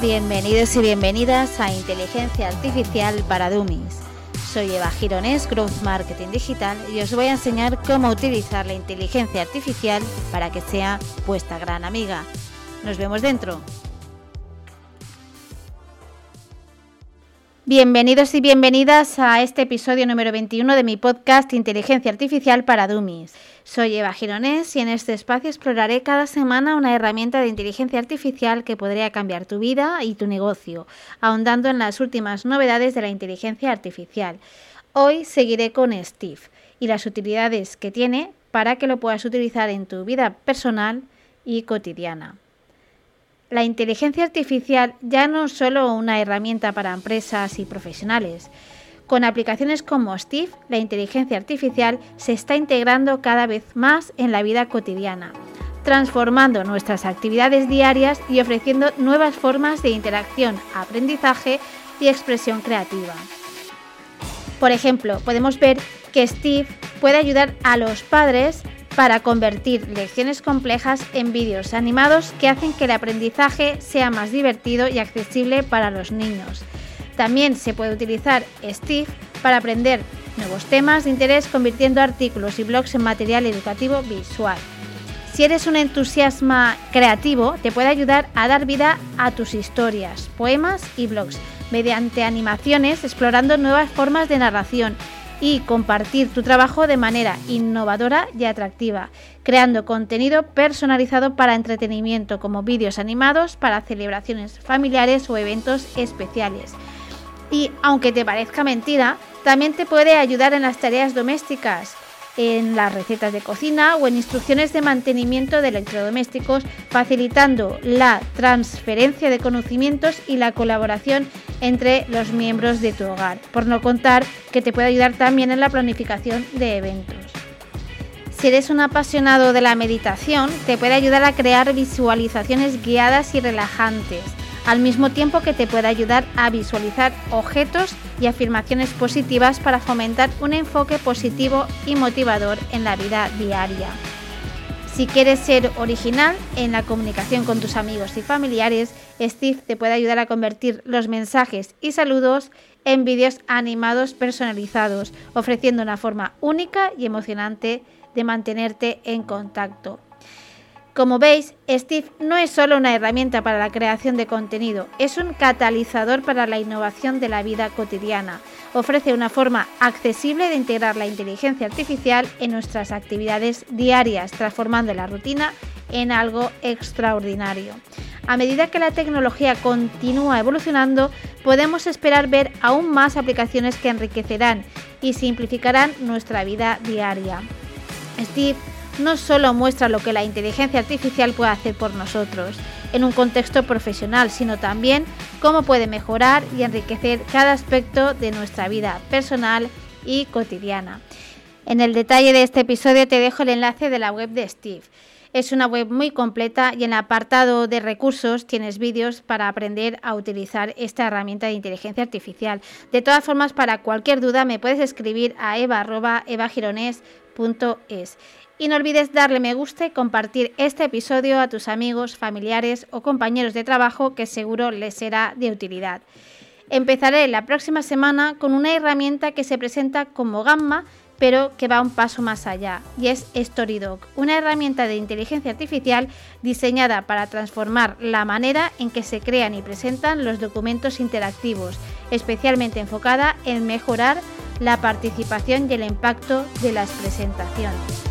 Bienvenidos y bienvenidas a Inteligencia Artificial para Dummies. Soy Eva Gironés, Growth Marketing Digital, y os voy a enseñar cómo utilizar la inteligencia artificial para que sea vuestra gran amiga. Nos vemos dentro. Bienvenidos y bienvenidas a este episodio número 21 de mi podcast Inteligencia Artificial para Dummies. Soy Eva Gironés y en este espacio exploraré cada semana una herramienta de inteligencia artificial que podría cambiar tu vida y tu negocio, ahondando en las últimas novedades de la inteligencia artificial. Hoy seguiré con Steve y las utilidades que tiene para que lo puedas utilizar en tu vida personal y cotidiana. La inteligencia artificial ya no es solo una herramienta para empresas y profesionales. Con aplicaciones como Steve, la inteligencia artificial se está integrando cada vez más en la vida cotidiana, transformando nuestras actividades diarias y ofreciendo nuevas formas de interacción, aprendizaje y expresión creativa. Por ejemplo, podemos ver que Steve puede ayudar a los padres para convertir lecciones complejas en vídeos animados que hacen que el aprendizaje sea más divertido y accesible para los niños. También se puede utilizar Steve para aprender nuevos temas de interés convirtiendo artículos y blogs en material educativo visual. Si eres un entusiasma creativo, te puede ayudar a dar vida a tus historias, poemas y blogs mediante animaciones explorando nuevas formas de narración y compartir tu trabajo de manera innovadora y atractiva, creando contenido personalizado para entretenimiento como vídeos animados para celebraciones familiares o eventos especiales. Y aunque te parezca mentira, también te puede ayudar en las tareas domésticas en las recetas de cocina o en instrucciones de mantenimiento de electrodomésticos, facilitando la transferencia de conocimientos y la colaboración entre los miembros de tu hogar, por no contar que te puede ayudar también en la planificación de eventos. Si eres un apasionado de la meditación, te puede ayudar a crear visualizaciones guiadas y relajantes al mismo tiempo que te puede ayudar a visualizar objetos y afirmaciones positivas para fomentar un enfoque positivo y motivador en la vida diaria. Si quieres ser original en la comunicación con tus amigos y familiares, Steve te puede ayudar a convertir los mensajes y saludos en vídeos animados personalizados, ofreciendo una forma única y emocionante de mantenerte en contacto. Como veis, Steve no es solo una herramienta para la creación de contenido, es un catalizador para la innovación de la vida cotidiana. Ofrece una forma accesible de integrar la inteligencia artificial en nuestras actividades diarias, transformando la rutina en algo extraordinario. A medida que la tecnología continúa evolucionando, podemos esperar ver aún más aplicaciones que enriquecerán y simplificarán nuestra vida diaria. Steve no solo muestra lo que la inteligencia artificial puede hacer por nosotros en un contexto profesional, sino también cómo puede mejorar y enriquecer cada aspecto de nuestra vida personal y cotidiana. En el detalle de este episodio te dejo el enlace de la web de Steve. Es una web muy completa y en el apartado de recursos tienes vídeos para aprender a utilizar esta herramienta de inteligencia artificial. De todas formas, para cualquier duda me puedes escribir a eva.evagirones.es. Y no olvides darle me gusta y compartir este episodio a tus amigos, familiares o compañeros de trabajo que seguro les será de utilidad. Empezaré la próxima semana con una herramienta que se presenta como Gamma, pero que va un paso más allá, y es StoryDoc, una herramienta de inteligencia artificial diseñada para transformar la manera en que se crean y presentan los documentos interactivos, especialmente enfocada en mejorar la participación y el impacto de las presentaciones.